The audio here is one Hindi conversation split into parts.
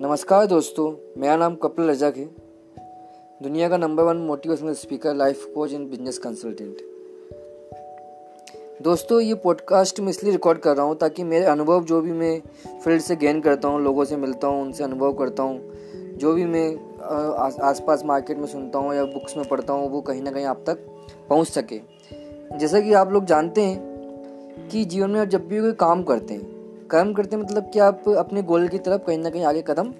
नमस्कार दोस्तों, मेरा नाम कपिल रजक है। दुनिया का number one motivational speaker life coach and business consultant दोस्तों, ये पॉडकास्ट मैं इसलिए रिकॉर्ड कर रहा हूँ ताकि मेरे अनुभव जो भी मैं फ़ील्ड से गेन करता हूँ, लोगों से मिलता हूँ, उनसे अनुभव करता हूँ, जो भी मैं आस पास मार्केट में सुनता हूँ या बुक्स में पढ़ता हूँ, वो कहीं ना कहीं आप तक पहुँच सके। जैसा कि आप लोग जानते हैं कि जीवन में जब भी कोई काम करते हैं कर्म करते मतलब कि आप अपने गोल की तरफ़ कहीं ना कहीं आगे कदम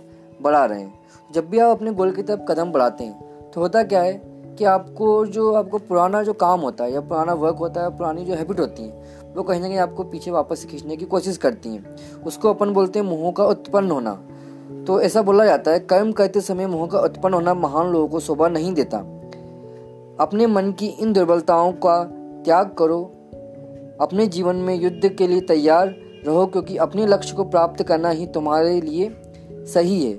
बढ़ा रहे हैं। जब भी आप अपने गोल की तरफ़ कदम बढ़ाते हैं तो होता क्या है कि आपको जो, आपको पुराना जो काम होता है या पुराना वर्क होता है, पुरानी जो हैबिट होती है, वो कहीं ना कहीं आपको पीछे वापस से खींचने की कोशिश करती हैं। उसको अपन बोलते हैं मोह का उत्पन्न होना। तो ऐसा बोला जाता है, कर्म करते समय मोह का उत्पन्न होना महान लोगों को शोभा नहीं देता। अपने मन की इन दुर्बलताओं का त्याग करो। अपने जीवन में युद्ध के लिए तैयार रहो, क्योंकि अपने लक्ष्य को प्राप्त करना ही तुम्हारे लिए सही है।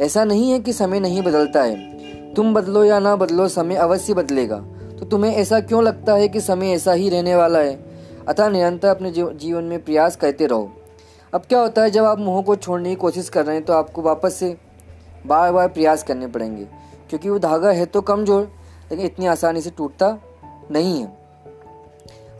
ऐसा नहीं है कि समय नहीं बदलता है। तुम बदलो या ना बदलो, समय अवश्य बदलेगा। तो तुम्हें ऐसा क्यों लगता है कि समय ऐसा ही रहने वाला है? अतः निरंतर अपने जीवन में प्रयास करते रहो। अब क्या होता है, जब आप मोह को छोड़ने की कोशिश कर रहे हैं तो आपको वापस से बार बार प्रयास करने पड़ेंगे। क्योंकि वो धागा है तो कमज़ोर, लेकिन इतनी आसानी से टूटता नहीं है।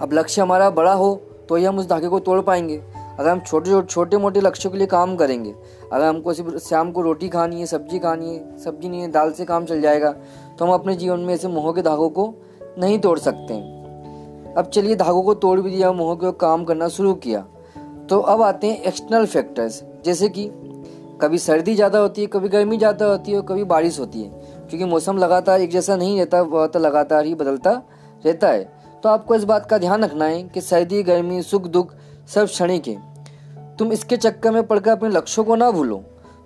अब लक्ष्य हमारा बड़ा हो तो ही हम उस धागे को तोड़ पाएँगे। अगर हम छोटे छोटे मोटे लक्ष्यों के लिए काम करेंगे, अगर हमको सिर्फ़ शाम को रोटी खानी है, सब्ज़ी खानी है, सब्ज़ी नहीं है, दाल से काम चल जाएगा तो हम अपने जीवन में ऐसे मोह के धागों को नहीं तोड़ सकते। अब चलिए धागों को तोड़ भी दिया, मोह के काम करना शुरू किया। तो अब आते हैं एक्सटर्नल फैक्टर्स जैसे कि कभी सर्दी ज़्यादा होती है, कभी गर्मी ज़्यादा होती है और कभी बारिश होती है, क्योंकि मौसम लगातार एक जैसा नहीं रहता, वह तो लगातार ही बदलता रहता है। तो आपको इस बात का ध्यान रखना है कि सर्दी, गर्मी, सुख, दुख सब क्षणिक है। तुम इसके चक्कर में पड़कर अपने लक्ष्यों को ना भूलो।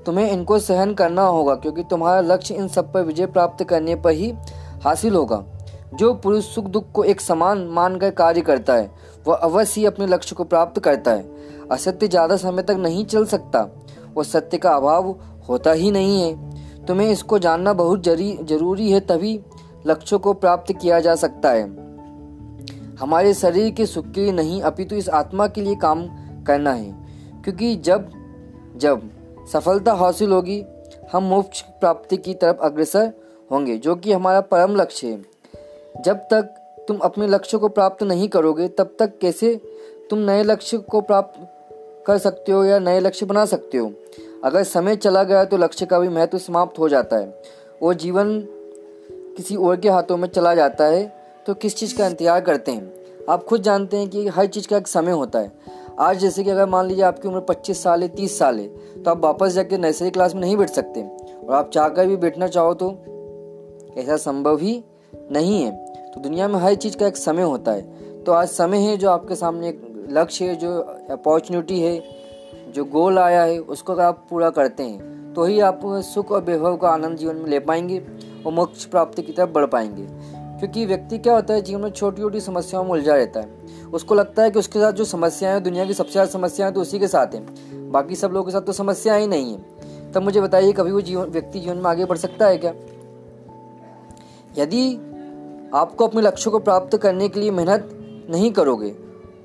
तुम्हें इनको सहन करना होगा, क्योंकि तुम्हारा लक्ष्य इन सब पर विजय प्राप्त करने पर ही हासिल होगा। जो पुरुष सुख, दुख को एक समान मानकर कार्य करता है, वह अवश्य ही अपने लक्ष्य को प्राप्त करता है। असत्य ज़्यादा समय तक नहीं चल सकता। और सत्य का अभाव होता ही नहीं है। तुम्हें इसको जानना बहुत ज़रूरी है, तभी लक्ष्यों को प्राप्त किया जा सकता है। हमारे शरीर के सुख के लिए नहीं, अपितु इस आत्मा के लिए काम करना है। क्योंकि जब जब सफलता हासिल होगी, हम मोक्ष प्राप्ति की तरफ़ अग्रसर होंगे, जो कि हमारा परम लक्ष्य है। जब तक तुम अपने लक्ष्य को प्राप्त नहीं करोगे, तब तक कैसे तुम नए लक्ष्य को प्राप्त कर सकते हो या नए लक्ष्य बना सकते हो? अगर समय चला गया तो लक्ष्य का भी महत्व समाप्त हो जाता है। और जीवन किसी और के हाथों में चला जाता है। तो किस चीज़ का इंतज़ार करते हैं? आप खुद जानते हैं कि हर चीज़ का एक समय होता है। आज जैसे कि अगर मान लीजिए आपकी उम्र 25 साल है 30 साल है तो आप वापस जाके नर्सरी क्लास में नहीं बैठ सकते। और आप चाहकर भी बैठना चाहो तो ऐसा संभव ही नहीं है। तो दुनिया में हर चीज़ का एक समय होता है। तो आज समय है जो आपके सामने एक लक्ष्य है, जो अपॉर्चुनिटी है, जो गोल आया है, उसको अगर आप पूरा करते हैं तो ही आप सुख और वैभव का आनंद जीवन में ले पाएँगे और मोक्ष प्राप्ति की तरफ़ बढ़ पाएँगे। क्योंकि व्यक्ति क्या होता है, जीवन में छोटी छोटी समस्याओं में उलझा रहता है। उसको लगता है कि उसके साथ जो समस्याएँ हैं, दुनिया की सबसे ज़्यादा समस्याएँ तो उसी के साथ हैं। बाकी सब लोगों के साथ तो समस्याएँ ही नहीं है। तब मुझे बताइए, कभी वो जीवन, व्यक्ति जीवन में आगे बढ़ सकता है क्या? यदि आपको अपने लक्ष्य को प्राप्त करने के लिए मेहनत नहीं करोगे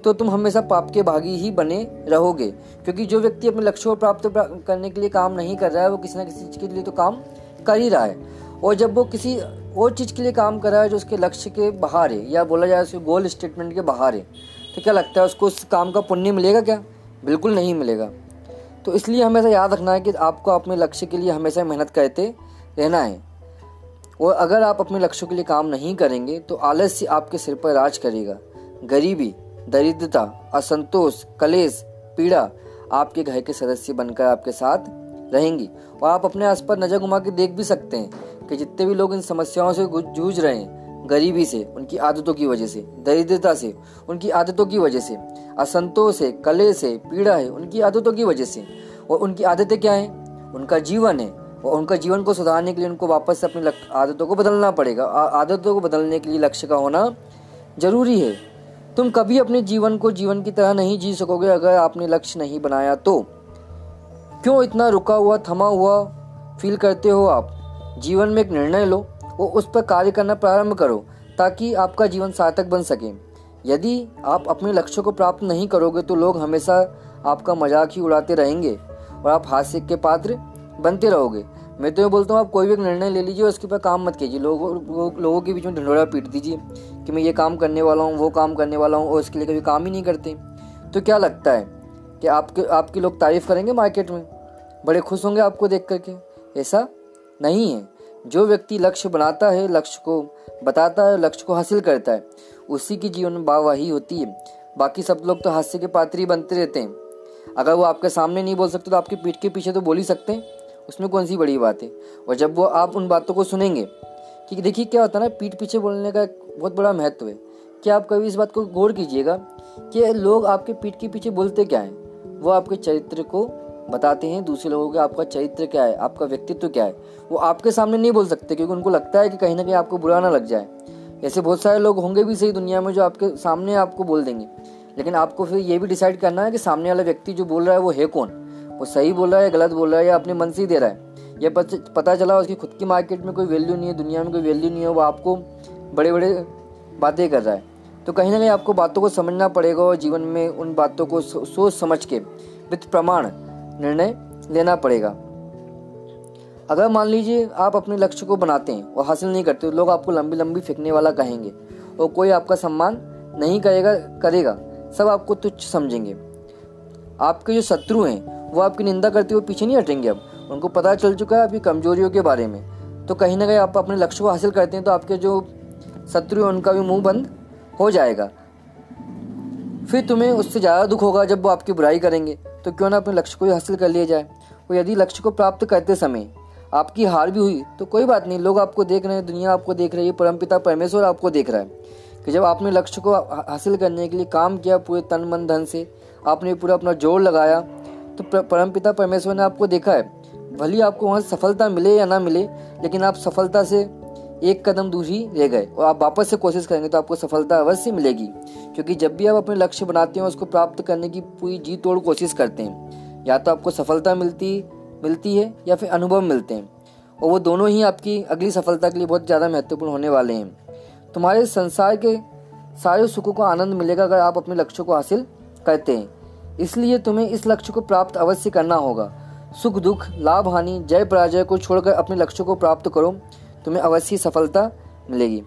तो तुम हमेशा पाप के भागी ही बने रहोगे। क्योंकि जो व्यक्ति अपने लक्ष्य को प्राप्त करने के लिए काम नहीं कर रहा है, वो किसी ना किसी चीज़ के लिए तो काम कर ही रहा है। और जब वो किसी और चीज़ के लिए काम कर रहा है जो उसके लक्ष्य के बाहर है, या बोला जाए उसके गोल स्टेटमेंट के बाहर है। तो क्या लगता है उसको उस काम का पुण्य मिलेगा क्या? बिल्कुल नहीं मिलेगा। तो इसलिए हमेशा याद रखना है कि आपको अपने लक्ष्य के लिए हमेशा मेहनत करते रहना है। और अगर आप अपने लक्ष्यों के लिए काम नहीं करेंगे तो आलस्य आपके सिर पर राज करेगा। गरीबी, दरिद्रता, असंतोष, कलेश, पीड़ा आपके घर के सदस्य बनकर आपके साथ रहेंगी। और आप अपने आस पास नज़र घुमा के देख भी सकते हैं कि जितने भी लोग इन समस्याओं से जूझ रहे हैं, गरीबी से, उनकी आदतों की वजह से, दरिद्रता से, उनकी आदतों की वजह से असंतोष है कले से, पीड़ा है, उनकी आदतों की वजह से, और उनकी आदतें क्या हैं? उनका जीवन है, और उनका जीवन को सुधारने के लिए उनको वापस से अपनी आदतों को बदलना पड़ेगा। आदतों को बदलने के लिए लक्ष्य का होना ज़रूरी है। तुम कभी अपने जीवन को जीवन की तरह नहीं जी सकोगे अगर आपने लक्ष्य नहीं बनाया तो। क्यों इतना रुका हुआ, थमा हुआ फील करते हो आप? जीवन में एक निर्णय लो और उस पर कार्य करना प्रारंभ करो, ताकि आपका जीवन सार्थक बन सके। यदि आप अपने लक्ष्य को प्राप्त नहीं करोगे तो लोग हमेशा आपका मज़ाक ही उड़ाते रहेंगे और आप हास्य के पात्र बनते रहोगे। मैं तो ये बोलता हूँ, आप कोई भी एक निर्णय ले लीजिए और उसके ऊपर काम मत कीजिए। लोगों लोगों के बीच में ढंडोरा पीट दीजिए कि मैं ये काम करने वाला हूँ, वो काम करने वाला हूँ और उसके लिए कभी काम ही नहीं करते। तो क्या लगता है कि आपके आपके लोग तारीफ़ करेंगे मार्केट में? बड़े खुश होंगे आपको देख करके। ऐसा नहीं है। जो व्यक्ति लक्ष्य बनाता है, लक्ष्य को बताता है, लक्ष्य को हासिल करता है, उसी की जीवन में वाहवाही होती है। बाकी सब लोग तो हास्य के पात्र ही बनते रहते हैं। अगर वो आपके सामने नहीं बोल सकते तो आपके पीठ के पीछे तो बोल ही सकते हैं। उसमें कौन सी बड़ी बात है? और जब वो आप उन बातों को सुनेंगे, कि देखिए क्या होता है ना, पीठ पीछे बोलने का एक बहुत बड़ा महत्व है। क्या आप कभी इस बात को गौर कीजिएगा कि लोग आपके पीठ के पीछे बोलते क्या हैं? वो आपके चरित्र को बताते हैं दूसरे लोगों के आपका चरित्र क्या है, आपका व्यक्तित्व क्या है। वो आपके सामने नहीं बोल सकते क्योंकि उनको लगता है कि कहीं ना कहीं आपको बुरा ना लग जाए। ऐसे बहुत सारे लोग होंगे भी सही दुनिया में जो आपके सामने आपको बोल देंगे। लेकिन आपको फिर ये भी डिसाइड करना है कि सामने वाला व्यक्ति जो बोल रहा है वो है कौन? वो सही बोल रहा है या गलत बोल रहा है या अपने मन से ही दे रहा है? ये पता चला उसकी खुद की मार्केट में कोई वैल्यू नहीं है, दुनिया में कोई वैल्यू नहीं है, वो आपको बड़े बड़े बातें कर रहा है। तो कहीं ना कहीं आपको बातों को समझना पड़ेगा और जीवन में उन बातों को सोच समझ के, वित्त प्रमाण निर्णय लेना पड़ेगा। अगर मान लीजिए आप अपने लक्ष्य को बनाते हैं और हासिल नहीं करते, लोग आपको लंबी लंबी फेंकने वाला कहेंगे, और कोई आपका सम्मान नहीं करेगा करेगा, सब आपको तुच्छ समझेंगे। आपके जो शत्रु हैं, वो आपकी निंदा करते हुए पीछे नहीं हटेंगे अब। उनको पता चल चुका है आपकी कमजोरियों के बारे में। तो कहीं ना कहीं आप अपने लक्ष्य को हासिल करते हैं तो आपके जो शत्रु हैं, उनका भी मुँह बंद हो जाएगा। फिर तुम्हें उससे ज़्यादा दुख होगा जब वो आपकी बुराई करेंगे। तो क्यों ना अपने लक्ष्य को हासिल कर लिया जाए? और यदि लक्ष्य को प्राप्त करते समय आपकी हार भी हुई तो कोई बात नहीं। लोग आपको देख रहे हैं, दुनिया आपको देख रही है, परमपिता परमेश्वर आपको देख रहा है कि जब आपने लक्ष्य को हासिल करने के लिए काम किया पूरे तन, मन, धन से, आपने पूरा अपना ज़ोर लगाया तो परमपिता परमेश्वर ने आपको देखा है। भली आपको वहाँ सफलता मिले या ना मिले, लेकिन आप सफलता से एक कदम दूर ही रह गए और आप वापस से कोशिश करेंगे तो आपको सफलता अवश्य मिलेगी। क्योंकि जब भी आप अपने लक्ष्य बनाते हैं उसको प्राप्त करने की पूरी जी तोड़ कोशिश करते हैं, या तो आपको सफलता मिलती मिलती है या फिर अनुभव मिलते हैं। और वो दोनों ही आपकी अगली सफलता के लिए बहुत ज़्यादा महत्वपूर्ण होने वाले हैं। तुम्हारे संसार के सारे सुखों को आनंद मिलेगा अगर आप अपने लक्ष्य को हासिल करते हैं। इसलिए तुम्हें इस लक्ष्य को प्राप्त अवश्य करना होगा। सुख दुख, लाभ, हानि, जय, पराजय को छोड़कर अपने लक्ष्य को प्राप्त करो। तुम्हें अवश्य सफलता मिलेगी।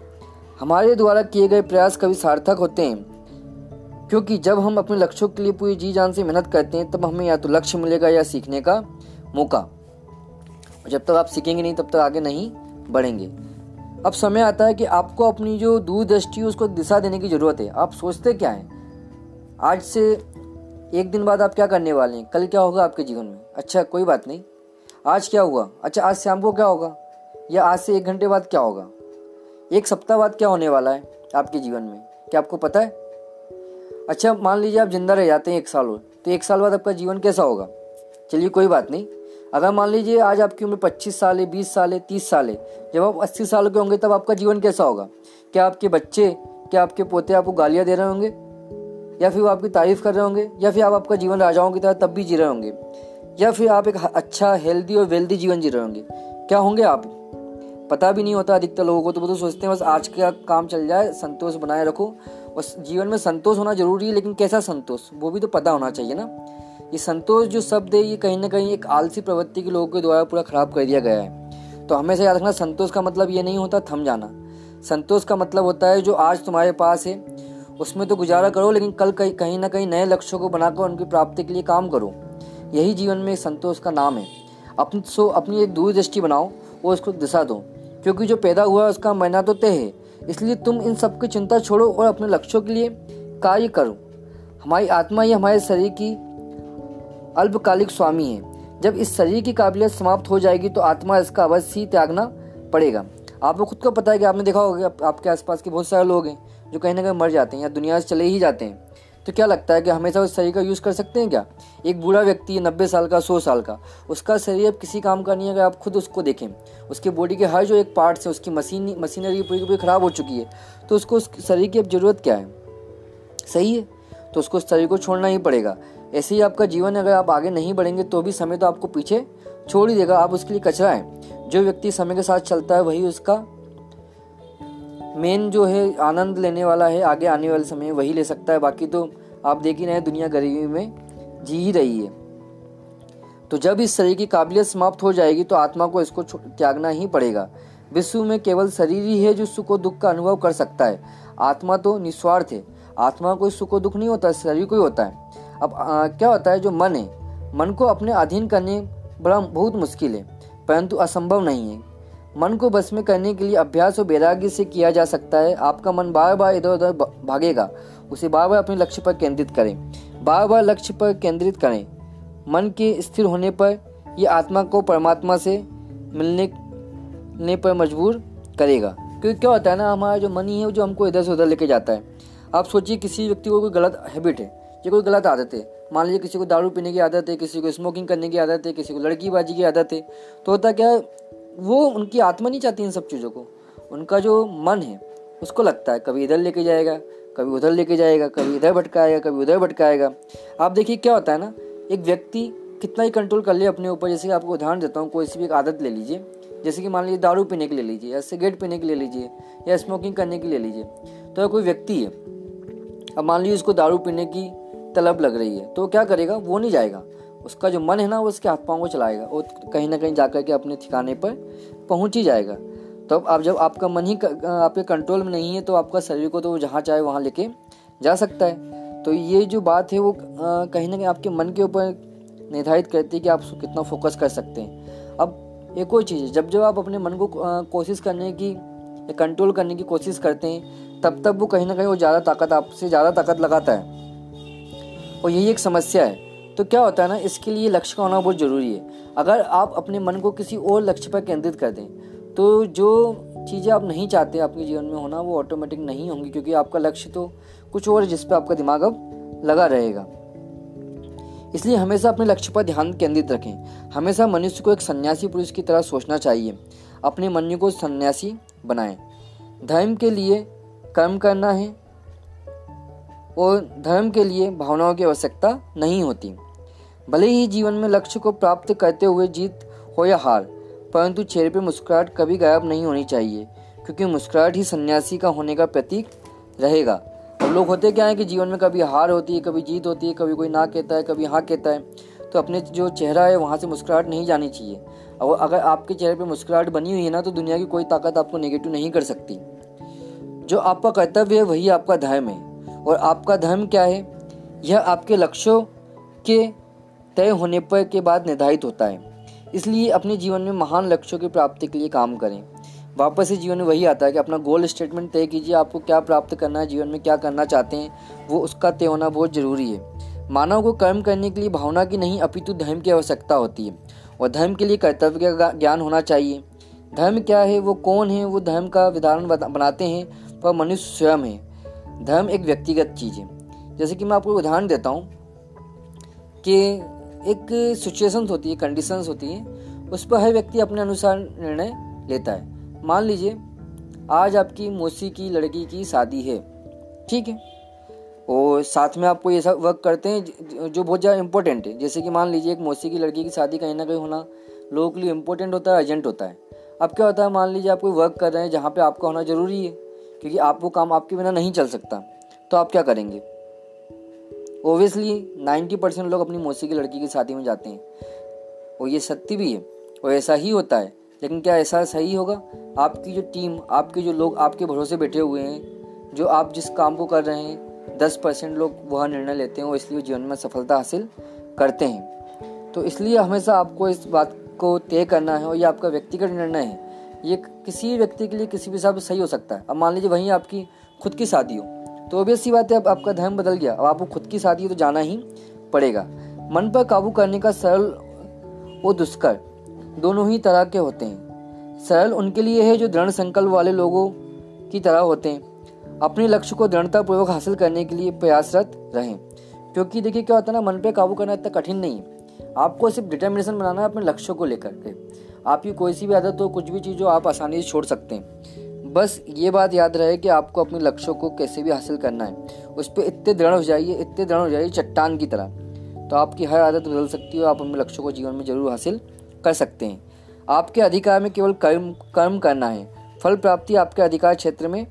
हमारे द्वारा किए गए प्रयास कभी सार्थक होते हैं, क्योंकि जब हम अपने लक्ष्यों के लिए पूरी जी जान से मेहनत करते हैं, तब हमें या तो लक्ष्य मिलेगा या सीखने का मौका। जब तक आप सीखेंगे नहीं, तब तक आगे नहीं बढ़ेंगे। अब समय आता है कि आपको अपनी जो दूरदृष्टि है, उसको दिशा देने की ज़रूरत है। आप सोचते क्या हैं? आज से एक दिन बाद आप क्या करने वाले हैं? कल क्या होगा आपके जीवन में? अच्छा कोई बात नहीं। आज क्या हुआ? अच्छा आज शाम को क्या होगा? या आज से एक घंटे बाद क्या होगा? एक सप्ताह बाद क्या होने वाला है आपके जीवन में? क्या आपको पता है? अच्छा मान लीजिए आप ज़िंदा रह जाते हैं एक साल और तो एक साल बाद आपका जीवन कैसा होगा? चलिए, कोई बात नहीं। अगर मान लीजिए आज आपकी उम्र पच्चीस साल है, बीस साल है, तीस साल है, जब आप अस्सी साल के होंगे तब आपका जीवन कैसा होगा? क्या आपके बच्चे, क्या आपके पोते आपको गालियाँ दे रहे होंगे? या फिर वो आपकी तारीफ़ कर रहे होंगे? या फिर आप आपका जीवन राजाओं की तरह तब भी जी रहे होंगे? या फिर आप एक अच्छा हेल्दी और वेल्दी जीवन जी रहे होंगे? क्या होंगे आप? पता भी नहीं होता अधिकतर लोगों को तो वो तो सोचते हैं, बस आज का काम चल जाए, संतोष बनाए रखो। और जीवन में संतोष होना ज़रूरी है, लेकिन कैसा संतोष? वो भी तो पता होना चाहिए ना। ये संतोष जो शब्द है, ये कहीं ना कहीं एक आलसी प्रवृत्ति के लोगों के द्वारा पूरा खराब कर दिया गया है। तो हमेशा याद रखना, संतोष का मतलब ये नहीं होता थम जाना। संतोष का मतलब होता है जो आज तुम्हारे पास है, उसमें तो गुजारा करो, लेकिन कल कहीं कहीं ना कहीं नए लक्ष्यों को बनाकर उनकी प्राप्ति के लिए काम करो। यही जीवन में संतोष का नाम है। अपनी, सो, अपनी एक दूरदृष्टि बनाओ और उसको दिशा दो। क्योंकि जो पैदा हुआ है, उसका महीना तो तय है। इसलिए तुम इन सब की चिंता छोड़ो और अपने लक्ष्यों के लिए कार्य करो। हमारी आत्मा ही हमारे शरीर की अल्पकालिक स्वामी है। जब इस शरीर की काबिलियत समाप्त हो जाएगी तो आत्मा इसका अवश्य ही त्यागना पड़ेगा। आपको खुद को पता है कि आपने देखा होगा आपके आसपास के बहुत सारे लोग हैं, जो कहीं ना कहीं मर जाते हैं या दुनिया से चले ही जाते हैं। तो क्या लगता है कि हमेशा उस शरीर का यूज़ कर सकते हैं क्या? एक बूढ़ा व्यक्ति है नब्बे साल का, सौ साल का, उसका शरीर अब किसी काम का नहीं है, अगर आप खुद उसको देखें। उसके बॉडी के हर जो एक पार्ट्स है, उसकी मशीन, मशीनरी पूरी पूरी ख़राब हो चुकी है तो उसको उस शरीर की अब ज़रूरत क्या है? सही है? तो उसको उस शरीर को छोड़ना ही पड़ेगा। ऐसे ही आपका जीवन अगर आप आगे नहीं बढ़ेंगे तो भी समय तो आपको पीछे छोड़ ही देगा। आप उसके लिए कचरा है। जो व्यक्ति समय के साथ चलता है, वही उसका मेन जो है आनंद लेने वाला है आगे आने वाले समय वही ले सकता है। बाकी तो आप देख ही रहे दुनिया गरीबी में जी ही रही है। तो जब इस शरीर की काबिलियत समाप्त हो जाएगी तो आत्मा को इसको त्यागना ही पड़ेगा। विश्व में केवल शरीर ही है जो सुख और दुख का अनुभव कर सकता है। आत्मा तो निस्वार्थ है। आत्मा कोई सुख और दुख नहीं होता शरीर को ही होता है। अब आ, क्या होता है जो मन है? मन को अपने अधीन करने बड़ा बहुत मुश्किल है परंतु असंभव नहीं है। मन को बस में करने के लिए अभ्यास और वैराग्य से किया जा सकता है। आपका मन बार बार इधर उधर भागेगा। उसे बार बार अपने लक्ष्य पर केंद्रित करें। बार बार लक्ष्य पर केंद्रित करें। मन के स्थिर होने पर यह आत्मा को परमात्मा से मिलने ने पर मजबूर करेगा। क्योंकि क्या होता है ना, हमारा जो मन ही है जो हमको इधर से उधर लेके जाता है। आप सोचिए, किसी व्यक्ति को कोई गलत हैबिट है, या कोई गलत आदत है। मान लीजिए, किसी को दारू पीने की आदत है, किसी को स्मोकिंग करने की आदत है, किसी को लड़की बाजी की आदत है। तो होता क्या वो उनकी आत्मा नहीं चाहती इन सब चीज़ों को। उनका जो मन है, उसको लगता है, कभी इधर लेके जाएगा, कभी उधर लेके जाएगा, कभी इधर भटकाएगा, कभी उधर भटकाएगा। आप देखिए क्या होता है ना, एक व्यक्ति कितना ही कंट्रोल कर ले अपने ऊपर, जैसे कि आपको उदाहरण देता हूँ, कोई सी भी एक आदत ले लीजिए, जैसे कि मान लीजिए दारू पीने के ले लीजिए, या सिगरेट पीने के ले लीजिए, या स्मोकिंग करने के ले लीजिए। तो कोई व्यक्ति है, अब मान लीजिए उसको दारू पीने की तलब लग रही है तो क्या करेगा? वो नहीं जाएगा। उसका जो मन है ना, वो उसके हाथ पाँव को चलाएगा। वो कहीं ना कहीं जाकर के अपने ठिकाने पर पहुँच ही जाएगा। तो अब जब आपका मन ही आपके कंट्रोल में नहीं है तो आपका शरीर को तो वो जहाँ चाहे वहाँ लेके जा सकता है। तो ये जो बात है, वो कहीं ना कहीं आपके मन के ऊपर निर्धारित करती है कि आप कितना फोकस कर सकते हैं। अब, एक और चीज़ है, जब जब आप अपने मन को कोशिश करने की कंट्रोल करने की कोशिश करते हैं, तब तब वो कहीं ना कहीं वो ज़्यादा ताकत आपसे ज़्यादा ताकत लगाता है। और यही एक समस्या है। तो क्या होता है ना, इसके लिए लक्ष्य का होना बहुत ज़रूरी है। अगर आप अपने मन को किसी और लक्ष्य पर केंद्रित कर दें तो जो चीज़ें आप नहीं चाहते आपके जीवन में होना, वो ऑटोमेटिक नहीं होंगी, क्योंकि आपका लक्ष्य तो कुछ और जिस पर आपका दिमाग अब लगा रहेगा। इसलिए हमेशा अपने लक्ष्य पर ध्यान केंद्रित रखें। हमेशा मनुष्य को एक सन्यासी पुरुष की तरह सोचना चाहिए। अपने मन को सन्यासी बनाएँ। धर्म के लिए कर्म करना है और धर्म के लिए भावनाओं की आवश्यकता नहीं होती। भले ही जीवन में लक्ष्य को प्राप्त करते हुए जीत हो या हार, परंतु चेहरे पर मुस्कुराहट कभी गायब नहीं होनी चाहिए, क्योंकि मुस्कुराहट ही सन्यासी का होने का प्रतीक रहेगा। अब लोग होते क्या है कि जीवन में कभी हार होती है, कभी जीत होती है, कभी कोई ना कहता है, कभी हाँ कहता है तो अपने जो चेहरा है वहाँ से मुस्कुराहट नहीं जानी चाहिए। और अगर आपके चेहरे पर मुस्कुराहट बनी हुई है ना तो दुनिया की कोई ताकत आपको नेगेटिव नहीं कर सकती। जो आपका कर्तव्य है, वही आपका धर्म है। और आपका धर्म क्या है? यह आपके लक्ष्यों के तय होने पर के बाद निर्धारित होता है। इसलिए अपने जीवन में महान लक्ष्यों की प्राप्ति के लिए काम करें। वापस से जीवन में वही आता है कि अपना गोल स्टेटमेंट तय कीजिए, आपको क्या प्राप्त करना है, जीवन में क्या करना चाहते हैं, वो उसका तय होना बहुत ज़रूरी है। मानव को कर्म करने के लिए भावना की नहीं, अपितु धर्म की आवश्यकता होती है। और धर्म के लिए कर्तव्य का ज्ञान होना चाहिए। धर्म क्या है, वो कौन है, वो धर्म का विधान बनाते हैं, वह मनुष्य स्वयं है। धर्म एक व्यक्तिगत चीज़ है। जैसे कि मैं आपको उदाहरण देता हूँ कि एक सिचुएशंस होती है कंडीशंस होती हैं, उस पर हर व्यक्ति अपने अनुसार निर्णय लेता है। मान लीजिए, आज आपकी मौसी की लड़की की शादी है, ठीक है? और साथ में आपको ये सब वर्क करते हैं जो बहुत ज़्यादा इंपॉर्टेंट है। जैसे कि मान लीजिए, एक मौसी की लड़की की शादी कहीं ना कहीं होना लोगों के लिए इंपॉर्टेंट होता है अर्जेंट होता है। अब क्या होता है, मान लीजिए आप कोई वर्क कर रहे हैं जहाँ पे आपका होना ज़रूरी है, क्योंकि आप वो काम आपके बिना नहीं चल सकता तो आप क्या करेंगे? ओबियसली नाइन्टी परसेंट लोग अपनी मौसी की लड़की की शादी में जाते हैं। और ये सत्य भी है और ऐसा ही होता है। लेकिन क्या ऐसा सही होगा? आपकी जो टीम आपके जो लोग आपके भरोसे बैठे हुए हैं, जो आप जिस काम को कर रहे हैं, दस परसेंट लोग वह निर्णय लेते हैं और इसलिए जीवन में सफलता हासिल करते हैं। तो इसलिए हमेशा आपको इस बात को तय करना है और ये आपका व्यक्तिगत निर्णय है। ये किसी व्यक्ति के लिए किसी भी हिसाब से सही हो सकता है। अब मान लीजिए वहीं आपकी खुद की शादी हो। तो ऑब्वियस सी बात है, अब आपका धर्म बदल गया। अब आपको खुद की शादी है तो जाना ही पड़ेगा। मन पर काबू करने का सरल और दुष्कर दोनों ही तरह के होते हैं। सरल उनके लिए है जो दृढ़ संकल्प वाले लोगों की तरह होते हैं। अपने लक्ष्य को दृढ़ता पूर्वक हासिल करने के लिए प्रयासरत रहें। क्योंकि देखिए क्या होता है ना, मन पे काबू करना इतना कठिन नहीं है। आपको सिर्फ़ डिटर्मिनेशन बनाना है अपने लक्ष्यों को लेकर के। आपकी कोई सी भी आदत हो, कुछ भी चीज़ हो, आप आसानी से छोड़ सकते हैं। बस ये बात याद रहे कि आपको अपने लक्ष्यों को कैसे भी हासिल करना है। उस पर इतने दृढ़ हो जाइए, इतने दृढ़ हो जाइए, चट्टान की तरह। तो आपकी हर आदत बदल सकती है आप अपने लक्ष्यों को जीवन में ज़रूर हासिल कर सकते हैं। आपके अधिकार में केवल कर्म कर्म करना है। फल प्राप्ति आपके अधिकार क्षेत्र में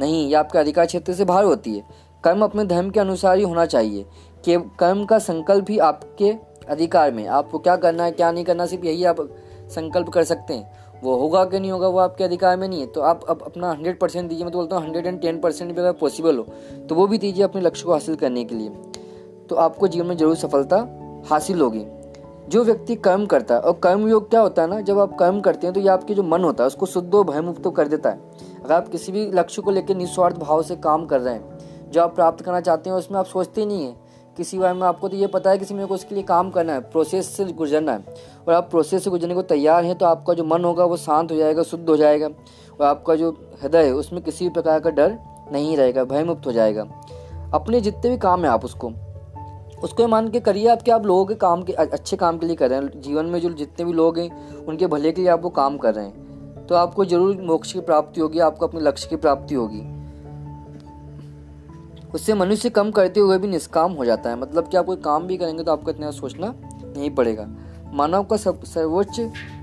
नहीं या आपके अधिकार क्षेत्र से बाहर होती है। कर्म अपने धर्म के अनुसार ही होना चाहिए। कि, कर्म का संकल्प ही आपके अधिकार में आपको क्या करना है, क्या नहीं करना, सिर्फ़ यही आप संकल्प कर सकते हैं। वो होगा कि नहीं होगा, वो आपके अधिकार में नहीं है। तो आप अब अपना हंड्रेड परसेंट दीजिए, मैं तो बोलता हूँ हंड्रेड एंड टेन परसेंट भी अगर पॉसिबल हो तो वो भी दीजिए अपने लक्ष्य को हासिल करने के लिए। तो आपको जीवन में ज़रूर सफलता हासिल होगी। जो व्यक्ति कर्म करता है, और कर्म योग क्या होता है ना, जब आप कर्म करते हैं तो ये आपके जो मन होता है, उसको शुद्ध और भयमुक्त कर देता है। अगर आप किसी भी लक्ष्य को लेकर निस्वार्थ भाव से काम कर रहे हैं, जो आप प्राप्त करना चाहते हैं, उसमें आप सोचते नहीं है किसी बारे में आपको तो ये पता है किसी मेरे को उसके लिए काम करना है प्रोसेस से गुजरना है। और आप प्रोसेस से गुजरने को तैयार हैं तो आपका जो मन होगा वो शांत हो जाएगा, शुद्ध हो जाएगा और आपका जो हृदय है उसमें किसी भी प्रकार का डर नहीं रहेगा, भयमुक्त हो जाएगा। अपने जितने भी काम है आप उसको उसको मान के करिए आप कि आप लोगों के काम के, अच्छे काम के लिए कर रहे हैं। जीवन में जो जितने भी लोग हैं, उनके भले के लिए आप वो काम कर रहे हैं। तो आपको ज़रूर मोक्ष की प्राप्ति होगी, आपको अपने लक्ष्य की प्राप्ति होगी। उससे मनुष्य कम करते हुए भी निष्काम हो जाता है। मतलब कि आप कोई काम भी करेंगे तो आपको इतना सोचना नहीं पड़ेगा। मानव का सब सर्वोच्च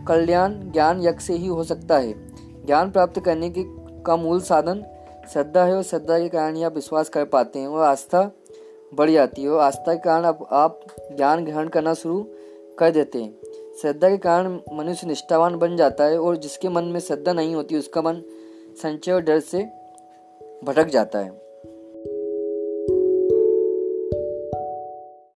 कल्याण ज्ञान यज्ञ से ही हो सकता है। ज्ञान प्राप्त करने की का मूल साधन श्रद्धा है और श्रद्धा के कारण ही आप विश्वास कर पाते हैं और आस्था बढ़ जाती है और आस्था के कारण आप, आप ज्ञान ग्रहण करना शुरू कर देते हैं। श्रद्धा के कारण मनुष्य निष्ठावान बन जाता है और जिसके मन में श्रद्धा नहीं होती उसका मन संचय और डर से भटक जाता है।